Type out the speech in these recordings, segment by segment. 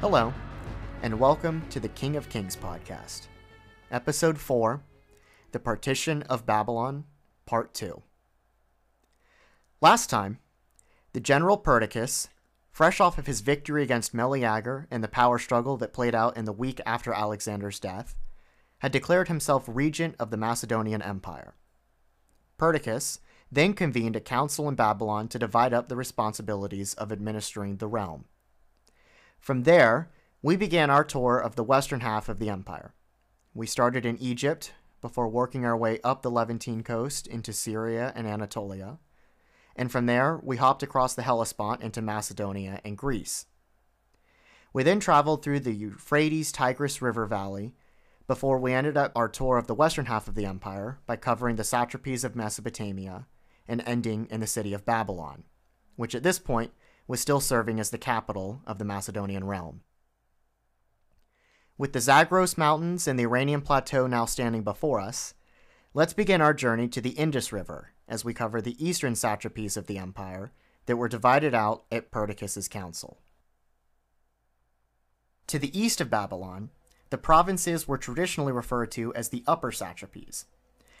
Hello, and welcome to the King of Kings podcast, Episode 4 The Partition of Babylon, Part 2. Last time, the General Perdiccas, fresh off of his victory against Meleager in the power struggle that played out in the week after Alexander's death, had declared himself regent of the Macedonian Empire. Perdiccas then convened a council in Babylon to divide up the responsibilities of administering the realm. From there, we began our tour of the western half of the empire. We started in Egypt before working our way up the Levantine coast into Syria and Anatolia. And from there, we hopped across the Hellespont into Macedonia and Greece. We then traveled through the Euphrates Tigris River Valley before we ended up our tour of the western half of the empire by covering the satrapies of Mesopotamia and ending in the city of Babylon, which at this point was still serving as the capital of the Macedonian realm. With the Zagros Mountains and the Iranian Plateau now standing before us, let's begin our journey to the Indus River as we cover the eastern satrapies of the empire that were divided out at Perdiccas' council. To the east of Babylon, the provinces were traditionally referred to as the upper satrapies,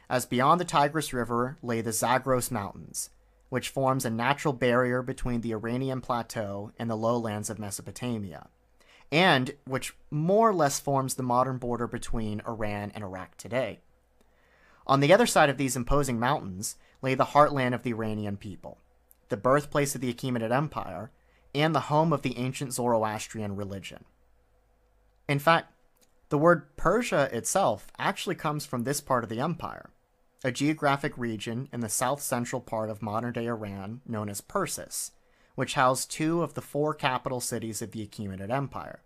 as beyond the Tigris River lay the Zagros Mountains, which forms a natural barrier between the Iranian plateau and the lowlands of Mesopotamia, and which more or less forms the modern border between Iran and Iraq today. On the other side of these imposing mountains lay the heartland of the Iranian people, the birthplace of the Achaemenid Empire, and the home of the ancient Zoroastrian religion. In fact, the word Persia itself actually comes from this part of the empire, a geographic region in the south central part of modern day Iran known as Persis, which housed two of the four capital cities of the Achaemenid Empire,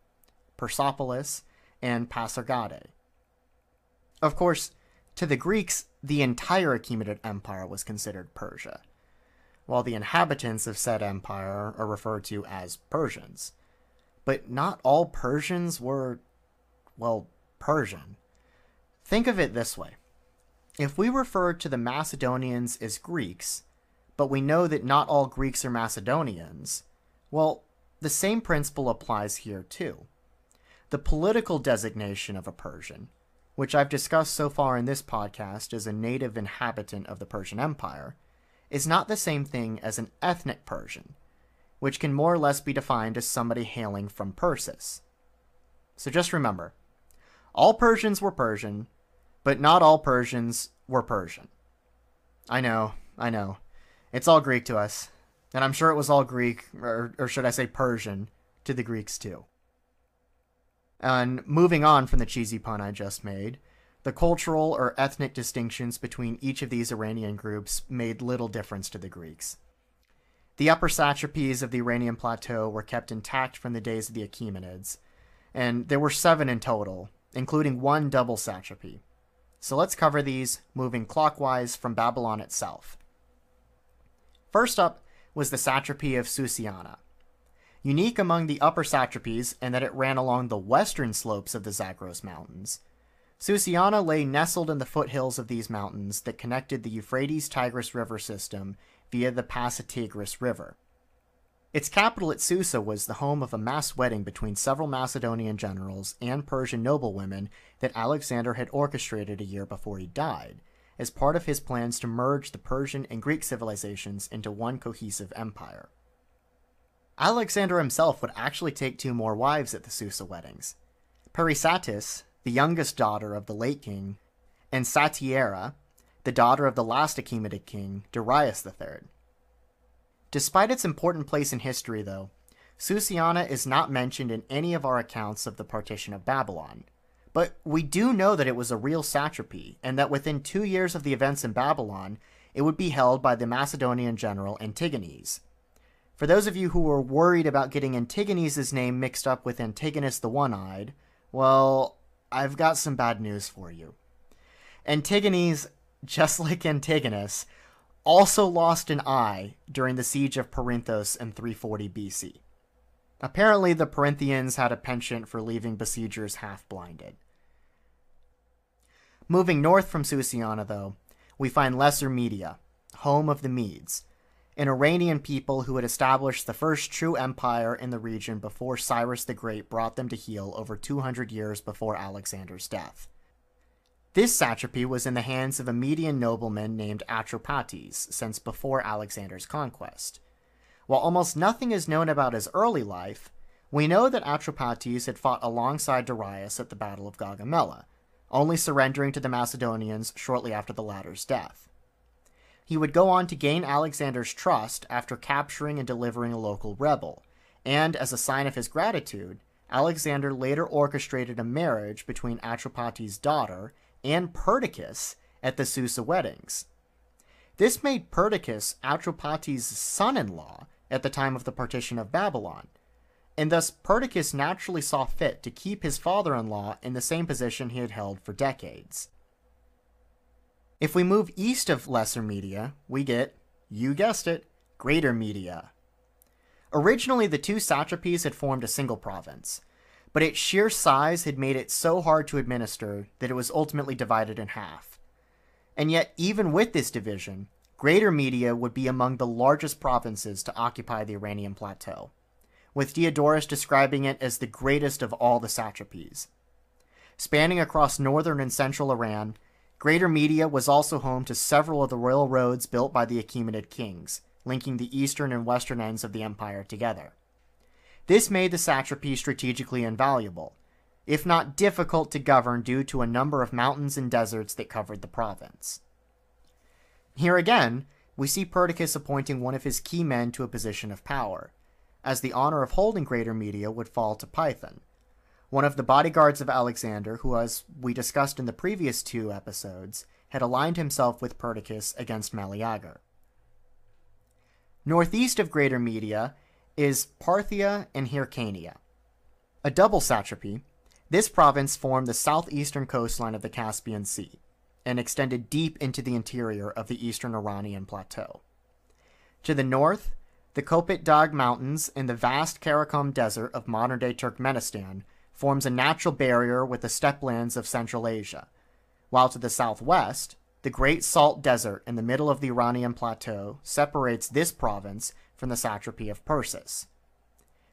Persepolis and Pasargadae. Of course, to the Greeks, the entire Achaemenid Empire was considered Persia, while the inhabitants of said empire are referred to as Persians. But not all Persians were, well, Persian. Think of it this way if we refer to the Macedonians as Greeks, but we know that not all Greeks are Macedonians, well, the same principle applies here too. The political designation of a Persian, which I've discussed so far in this podcast as a native inhabitant of the Persian Empire, is not the same thing as an ethnic Persian, which can more or less be defined as somebody hailing from Persis. So just remember, all Persians were Persian, but not all Persians were Persian. I know, I know. It's all Greek to us. And I'm sure it was all Greek, or, or should I say Persian, to the Greeks too. And moving on from the cheesy pun I just made, the cultural or ethnic distinctions between each of these Iranian groups made little difference to the Greeks. The upper satrapies of the Iranian plateau were kept intact from the days of the Achaemenids, and there were seven in total, including one double satrapy. So let's cover these moving clockwise from Babylon itself. First up was the satrapy of Susiana. Unique among the upper satrapies in that it ran along the western slopes of the Zagros Mountains, Susiana lay nestled in the foothills of these mountains that connected the Euphrates Tigris River system via the Pasitigris River. Its capital at Susa was the home of a mass wedding between several Macedonian generals and Persian noblewomen that Alexander had orchestrated a year before he died, as part of his plans to merge the Persian and Greek civilizations into one cohesive empire. Alexander himself would actually take two more wives at the Susa weddings Parysatis, the youngest daughter of the late king, and Stateira, the daughter of the last Achaemenid king, Darius III. Despite its important place in history, though, Susiana is not mentioned in any of our accounts of the partition of Babylon. But we do know that it was a real satrapy, and that within two years of the events in Babylon, it would be held by the Macedonian general Antigenes. For those of you who were worried about getting Antigenes' name mixed up with Antigonus the One Eyed, well, I've got some bad news for you. Antigenes, just like Antigonus, also lost an eye during the siege of Perinthos in 340 BC. Apparently, the Perinthians had a penchant for leaving besiegers half blinded. Moving north from Susiana, though, we find Lesser Media, home of the Medes, an Iranian people who had established the first true empire in the region before Cyrus the Great brought them to heel over 200 years before Alexander's death. This satrapy was in the hands of a Median nobleman named Atropates since before Alexander's conquest. While almost nothing is known about his early life, we know that Atropates had fought alongside Darius at the Battle of Gaugamela, only surrendering to the Macedonians shortly after the latter's death. He would go on to gain Alexander's trust after capturing and delivering a local rebel, and as a sign of his gratitude, Alexander later orchestrated a marriage between Atropates' daughter and Perdiccas at the Susa weddings. This made Perdiccas Atropates' son in law at the time of the partition of Babylon, and thus Perdiccas naturally saw fit to keep his father in law in the same position he had held for decades. If we move east of Lesser Media, we get, you guessed it, Greater Media. Originally, the two satrapies had formed a single province, but its sheer size had made it so hard to administer that it was ultimately divided in half. And yet, even with this division, Greater Media would be among the largest provinces to occupy the Iranian plateau, with Diodorus describing it as the greatest of all the satrapies. Spanning across northern and central Iran, Greater Media was also home to several of the royal roads built by the Achaemenid kings, linking the eastern and western ends of the empire together. This made the satrapy strategically invaluable, if not difficult to govern due to a number of mountains and deserts that covered the province. Here again, we see Perdiccas appointing one of his key men to a position of power, as the honor of holding Greater Media would fall to Python, one of the bodyguards of Alexander, who, as we discussed in the previous two episodes, had aligned himself with Perdiccas against Meleager. Northeast of Greater Media is Parthia and Hyrcania. A double satrapy, this province formed the southeastern coastline of the Caspian Sea and extended deep into the interior of the eastern Iranian plateau. To the north, the Kopet Dag Mountains and the vast Karakum Desert of modern day Turkmenistan forms a natural barrier with the steppe lands of Central Asia, while to the southwest, the Great Salt Desert in the middle of the Iranian plateau separates this province from the satrapy of Persis.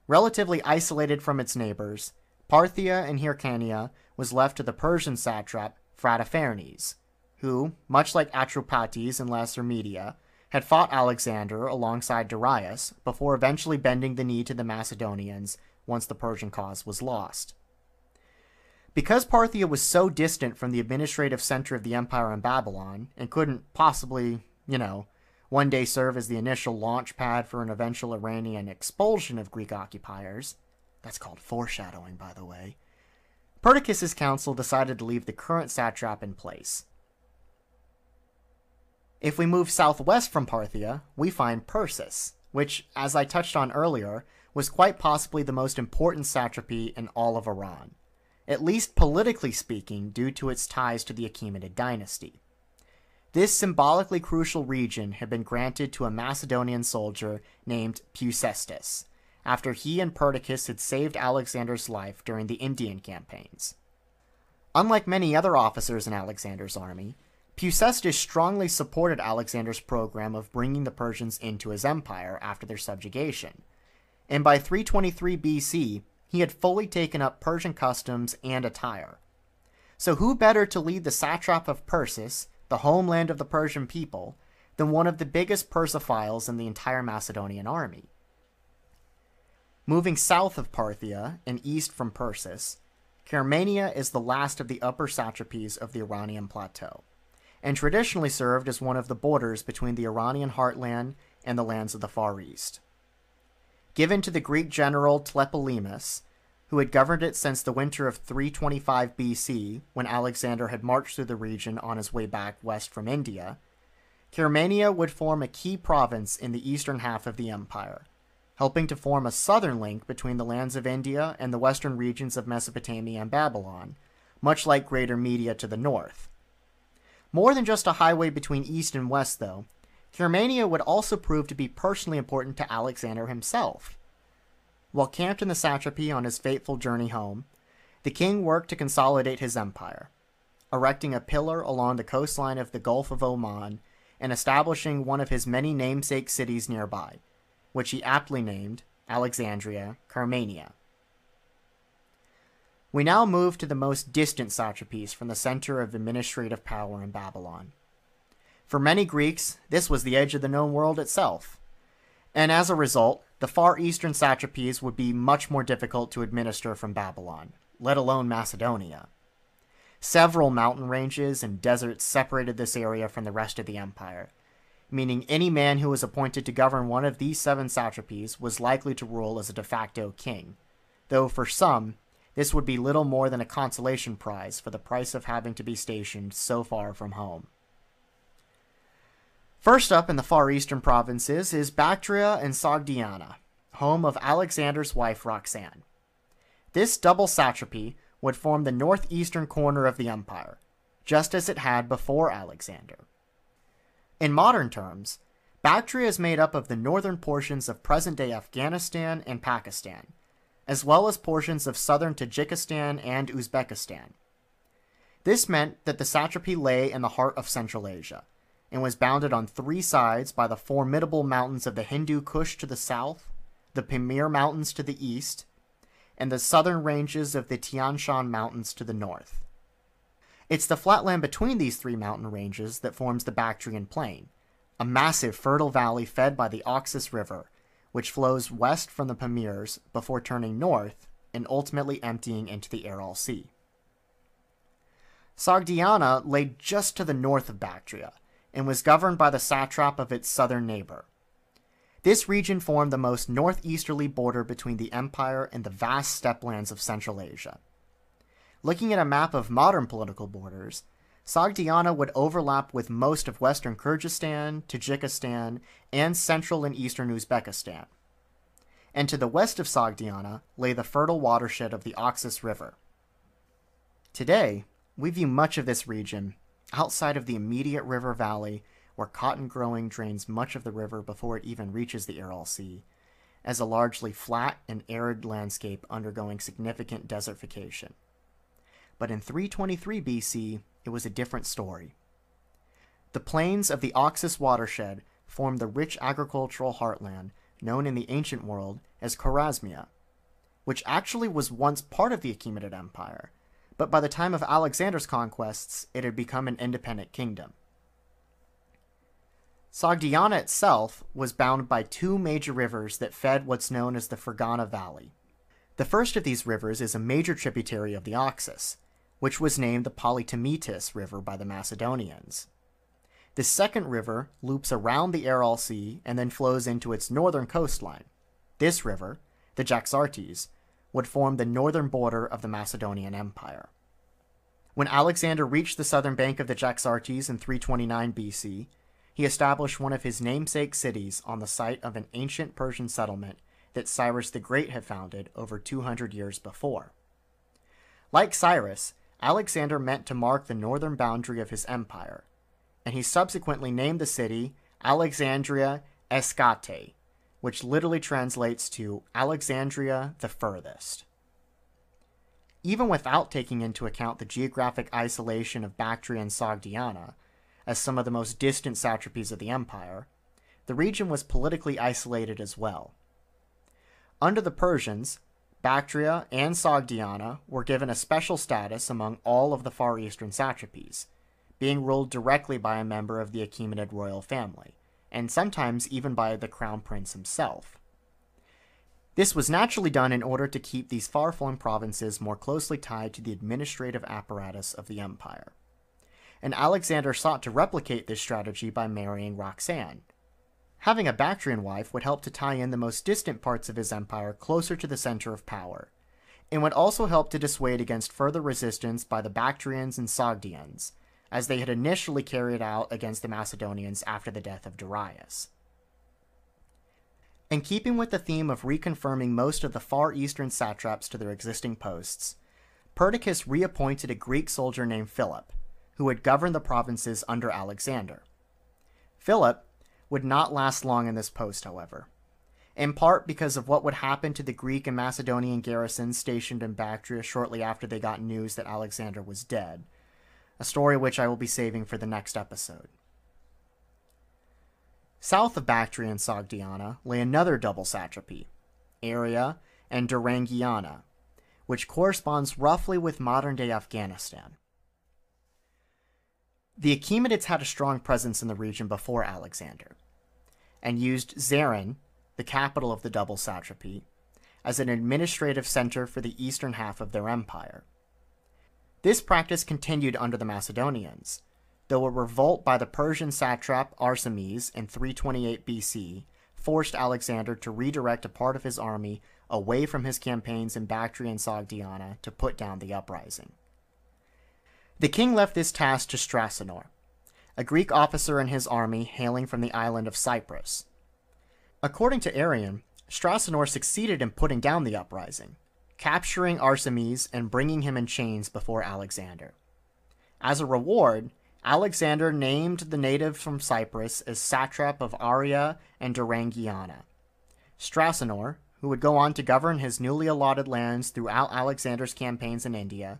Relatively isolated from its neighbors, Parthia and Hyrcania was left to the Persian satrap Phrataphernes, who, much like Atropates and Lesser Media, had fought Alexander alongside Darius before eventually bending the knee to the Macedonians once the Persian cause was lost. Because Parthia was so distant from the administrative center of the empire in Babylon and couldn't possibly, you know, one day serve as the initial launch pad for an eventual Iranian expulsion of Greek occupiers. That's called foreshadowing, by the way. Perdiccas' council decided to leave the current satrap in place. If we move southwest from Parthia, we find Persis, which, as I touched on earlier, was quite possibly the most important satrapy in all of Iran, at least politically speaking, due to its ties to the Achaemenid dynasty. This symbolically crucial region had been granted to a Macedonian soldier named Peucestas, after he and Perdiccas had saved Alexander's life during the Indian campaigns. Unlike many other officers in Alexander's army, Peucestas strongly supported Alexander's program of bringing the Persians into his empire after their subjugation, and by 323 BC, he had fully taken up Persian customs and attire. So, who better to lead the satrap of Persis the homeland of the Persian people, than one of the biggest Persophiles in the entire Macedonian army. Moving south of Parthia and east from Persis, Caramania is the last of the upper satrapies of the Iranian plateau, and traditionally served as one of the borders between the Iranian heartland and the lands of the Far East. Given to the Greek general Tlepolemus, who had governed it since the winter of 325 BC, when Alexander had marched through the region on his way back west from India, Caramania would form a key province in the eastern half of the empire, helping to form a southern link between the lands of India and the western regions of Mesopotamia and Babylon, much like Greater Media to the north. More than just a highway between east and west, though, Caramania would also prove to be personally important to Alexander himself. While camped in the satrapy on his fateful journey home, the king worked to consolidate his empire, erecting a pillar along the coastline of the Gulf of Oman and establishing one of his many namesake cities nearby, which he aptly named Alexandria Carmania. We now move to the most distant satrapies from the center of administrative power in Babylon. For many Greeks, this was the edge of the known world itself. And as a result, the far eastern satrapies would be much more difficult to administer from Babylon, let alone Macedonia. Several mountain ranges and deserts separated this area from the rest of the empire, meaning any man who was appointed to govern one of these seven satrapies was likely to rule as a de facto king, though for some, this would be little more than a consolation prize for the price of having to be stationed so far from home. First up in the far eastern provinces is Bactria and Sogdiana, home of Alexander's wife Roxanne. This double satrapy would form the northeastern corner of the empire, just as it had before Alexander. In modern terms, Bactria is made up of the northern portions of present day Afghanistan and Pakistan, as well as portions of southern Tajikistan and Uzbekistan. This meant that the satrapy lay in the heart of Central Asia and was bounded on three sides by the formidable mountains of the Hindu Kush to the south, the Pamir Mountains to the east, and the southern ranges of the Tian Shan Mountains to the north. It's the flatland between these three mountain ranges that forms the Bactrian Plain, a massive fertile valley fed by the Oxus River, which flows west from the Pamirs before turning north and ultimately emptying into the Aral Sea. Sogdiana lay just to the north of Bactria, and was governed by the satrap of its southern neighbor. This region formed the most northeasterly border between the empire and the vast steppe lands of Central Asia. Looking at a map of modern political borders, Sogdiana would overlap with most of western Kyrgyzstan, Tajikistan, and central and eastern Uzbekistan. And to the west of Sogdiana lay the fertile watershed of the Oxus River. Today, we view much of this region outside of the immediate river valley where cotton growing drains much of the river before it even reaches the Aral Sea, as a largely flat and arid landscape undergoing significant desertification. But in 323 BC, it was a different story. The plains of the Oxus watershed formed the rich agricultural heartland known in the ancient world as Chorasmia, which actually was once part of the Achaemenid Empire, but by the time of Alexander's conquests, it had become an independent kingdom. Sogdiana itself was bound by two major rivers that fed what's known as the Fergana Valley. The first of these rivers is a major tributary of the Oxus, which was named the Polytimetus River by the Macedonians. The second river loops around the Aral Sea and then flows into its northern coastline. This river, the Jaxartes, would form the northern border of the Macedonian Empire. When Alexander reached the southern bank of the Jaxartes in 329 BC, he established one of his namesake cities on the site of an ancient Persian settlement that Cyrus the Great had founded over 200 years before. Like Cyrus, Alexander meant to mark the northern boundary of his empire, and he subsequently named the city Alexandria Eschate, which literally translates to Alexandria the furthest. Even without taking into account the geographic isolation of Bactria and Sogdiana, as some of the most distant satrapies of the empire, the region was politically isolated as well. Under the Persians, Bactria and Sogdiana were given a special status among all of the Far Eastern satrapies, being ruled directly by a member of the Achaemenid royal family and sometimes even by the crown prince himself. This was naturally done in order to keep these far flung provinces more closely tied to the administrative apparatus of the empire. And Alexander sought to replicate this strategy by marrying Roxanne. Having a Bactrian wife would help to tie in the most distant parts of his empire closer to the center of power, and would also help to dissuade against further resistance by the Bactrians and Sogdians, as they had initially carried out against the Macedonians after the death of Darius. In keeping with the theme of reconfirming most of the far eastern satraps to their existing posts, Perdiccas reappointed a Greek soldier named Philip, who had governed the provinces under Alexander. Philip would not last long in this post, however, in part because of what would happen to the Greek and Macedonian garrisons stationed in Bactria shortly after they got news that Alexander was dead, a story which I will be saving for the next episode. South of Bactria and Sogdiana lay another double satrapy, Arya and Durangiana, which corresponds roughly with modern day Afghanistan. The Achaemenids had a strong presence in the region before Alexander, and used Zaren, the capital of the double satrapy, as an administrative center for the eastern half of their empire. This practice continued under the Macedonians, though a revolt by the Persian satrap Arsames in 328 BC forced Alexander to redirect a part of his army away from his campaigns in Bactria and Sogdiana to put down the uprising. The king left this task to Stasanor, a Greek officer in his army hailing from the island of Cyprus. According to Arrian, Stasanor succeeded in putting down the uprising, capturing Arsames and bringing him in chains before Alexander. As a reward, Alexander named the native from Cyprus as satrap of Arya and Durangiana. Stasanor, who would go on to govern his newly allotted lands throughout Alexander's campaigns in India,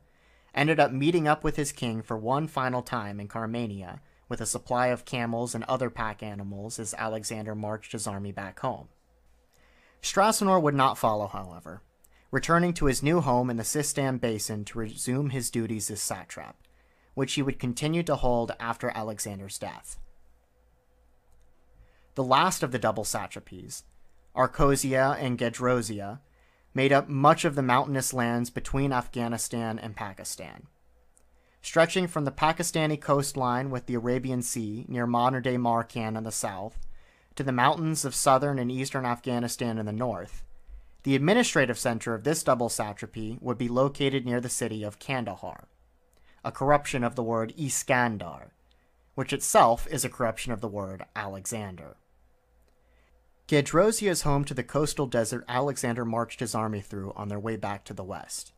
ended up meeting up with his king for one final time in Carmania with a supply of camels and other pack animals as Alexander marched his army back home. Stasanor would not follow, however, returning to his new home in the Sistan Basin to resume his duties as satrap, which he would continue to hold after Alexander's death. The last of the double satrapies, Arachosia and Gedrosia, made up much of the mountainous lands between Afghanistan and Pakistan. Stretching from the Pakistani coastline with the Arabian Sea near modern day Markan in the south to the mountains of southern and eastern Afghanistan in the north, the administrative center of this double satrapy would be located near the city of Kandahar, a corruption of the word Iskandar, which itself is a corruption of the word Alexander. Gedrosia is home to the coastal desert Alexander marched his army through on their way back to the west,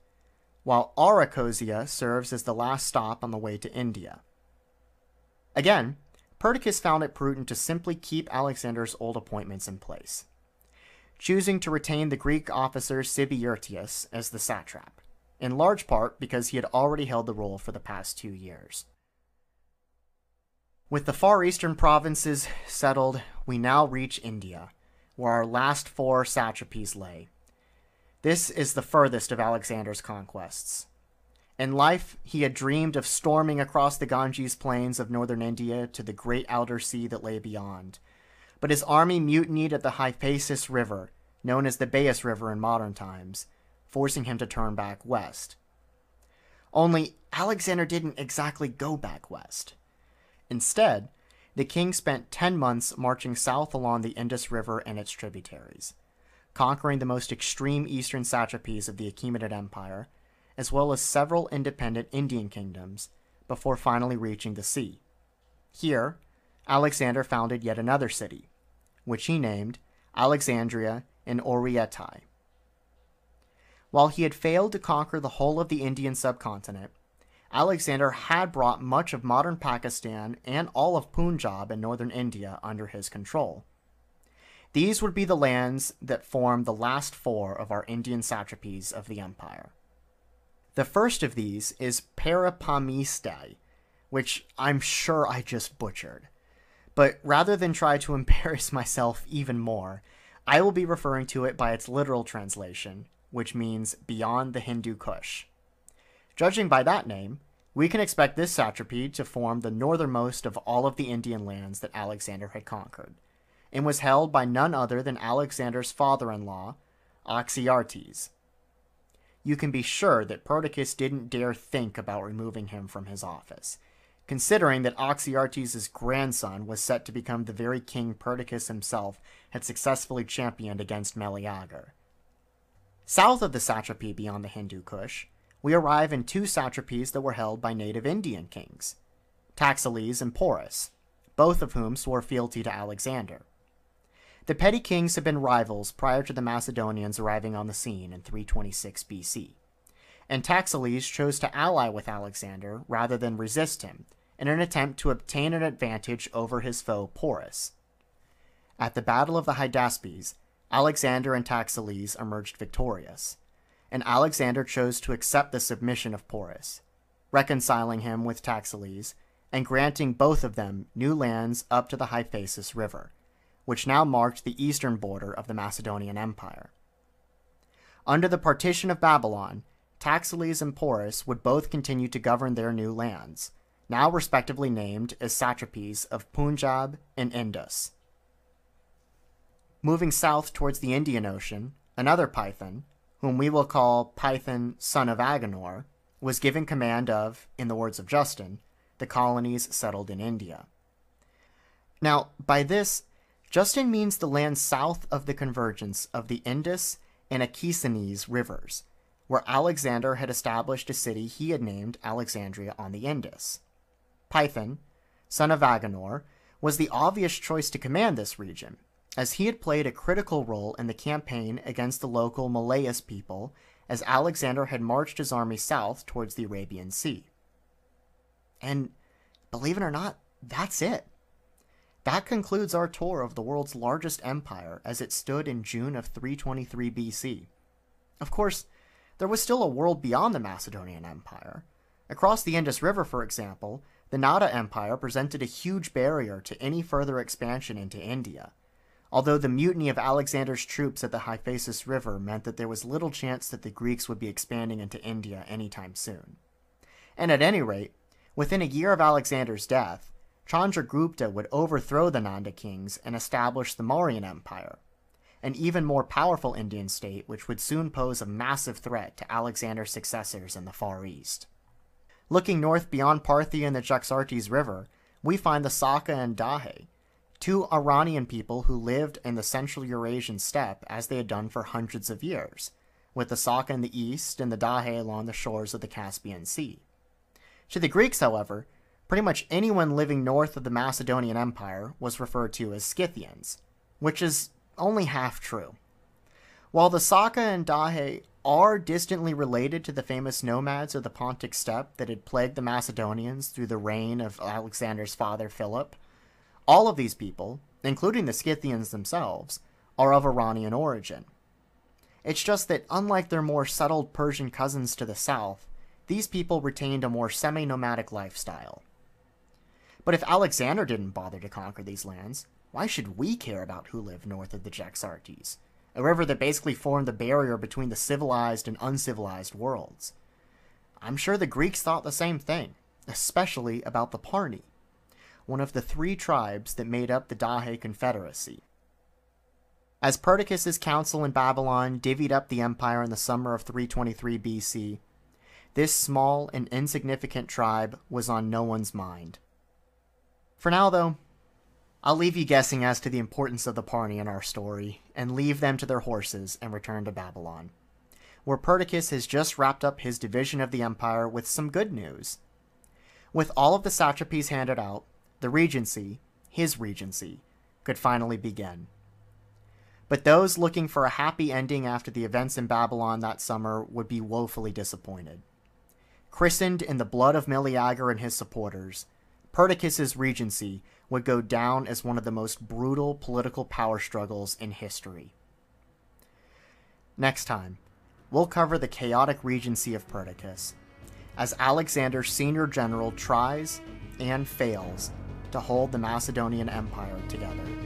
while Arachosia serves as the last stop on the way to India. Again, Perdiccas found it prudent to simply keep Alexander's old appointments in place, choosing to retain the Greek officer Sibyrtius as the satrap, in large part because he had already held the role for the past two years. With the far eastern provinces settled, we now reach India, where our last four satrapies lay. This is the furthest of Alexander's conquests. In life, he had dreamed of storming across the Ganges plains of northern India to the great outer sea that lay beyond. But his army mutinied at the Hyphasis River, known as the Beas River in modern times, forcing him to turn back west. Only Alexander didn't exactly go back west. Instead, the king spent 10 months marching south along the Indus River and its tributaries, conquering the most extreme eastern satrapies of the Achaemenid Empire, as well as several independent Indian kingdoms, before finally reaching the sea. Here, Alexander founded yet another city, which he named Alexandria in Orietai. While he had failed to conquer the whole of the Indian subcontinent, Alexander had brought much of modern Pakistan and all of Punjab and northern India under his control. These would be the lands that form the last four of our Indian satrapies of the empire. The first of these is Parapamistei, which I'm sure I just butchered. But rather than try to embarrass myself even more, I will be referring to it by its literal translation, which means beyond the Hindu Kush. Judging by that name, we can expect this satrapy to form the northernmost of all of the Indian lands that Alexander had conquered, and was held by none other than Alexander's father in law, Oxyartes. You can be sure that Perdiccas didn't dare think about removing him from his office, considering that Oxyartes' grandson was set to become the very king Perdiccas himself had successfully championed against Meleager. South of the satrapy beyond the Hindu Kush, we arrive in two satrapies that were held by native Indian kings, Taxiles and Porus, both of whom swore fealty to Alexander. The petty kings had been rivals prior to the Macedonians arriving on the scene in 326 BC, and Taxiles chose to ally with Alexander rather than resist him in an attempt to obtain an advantage over his foe Porus. At the Battle of the Hydaspes, Alexander and Taxiles emerged victorious, and Alexander chose to accept the submission of Porus, reconciling him with Taxiles and granting both of them new lands up to the Hyphasis River, which now marked the eastern border of the Macedonian Empire. Under the partition of Babylon, Taxiles and Porus would both continue to govern their new lands, now respectively named as satrapies of Punjab and Indus. Moving south towards the Indian Ocean, another Python, whom we will call Python son of Agenor, was given command of, in the words of Justin, the colonies settled in India. Now, by this, Justin means the land south of the convergence of the Indus and Achersines rivers, where Alexander had established a city he had named Alexandria on the Indus. Python, son of Agenor, was the obvious choice to command this region, as he had played a critical role in the campaign against the local Malayas people as Alexander had marched his army south towards the Arabian Sea. And believe it or not, that's it. That concludes our tour of the world's largest empire as it stood in June of 323 BC. Of course, there was still a world beyond the Macedonian Empire. Across the Indus River, for example, the Nanda Empire presented a huge barrier to any further expansion into India, although the mutiny of Alexander's troops at the Hyphasis River meant that there was little chance that the Greeks would be expanding into India anytime soon. And at any rate, within a year of Alexander's death, Chandragupta would overthrow the Nanda kings and establish the Mauryan Empire, an even more powerful Indian state which would soon pose a massive threat to Alexander's successors in the Far East. Looking north beyond Parthia and the Jaxartes River, we find the Saka and Dahe, two Iranian people who lived in the central Eurasian steppe as they had done for hundreds of years, with the Saka in the east and the Dahe along the shores of the Caspian Sea. To the Greeks, however, pretty much anyone living north of the Macedonian Empire was referred to as Scythians, which is only half true. While the Saka and Dahe are distantly related to the famous nomads of the Pontic steppe that had plagued the Macedonians through the reign of Alexander's father Philip, all of these people, including the Scythians themselves, are of Iranian origin. It's just that, unlike their more settled Persian cousins to the south, these people retained a more semi nomadic lifestyle. But if Alexander didn't bother to conquer these lands, why should we care about who lived north of the Jaxartes, a river that basically formed the barrier between the civilized and uncivilized worlds? I'm sure the Greeks thought the same thing, especially about the Parni one of the three tribes that made up the Dahe Confederacy. As Perdiccas' council in Babylon divvied up the empire in the summer of 323 BC, this small and insignificant tribe was on no one's mind. For now, though, I'll leave you guessing as to the importance of the Parni in our story, and leave them to their horses and return to Babylon, where Perdiccas has just wrapped up his division of the empire with some good news. With all of the satrapies handed out, the regency, his regency, could finally begin. But those looking for a happy ending after the events in Babylon that summer would be woefully disappointed. Christened in the blood of Meleager and his supporters, Perdiccas' regency would go down as one of the most brutal political power struggles in history. Next time, we'll cover the chaotic regency of Perdiccas, as Alexander's senior general tries and fails to hold the Macedonian Empire together.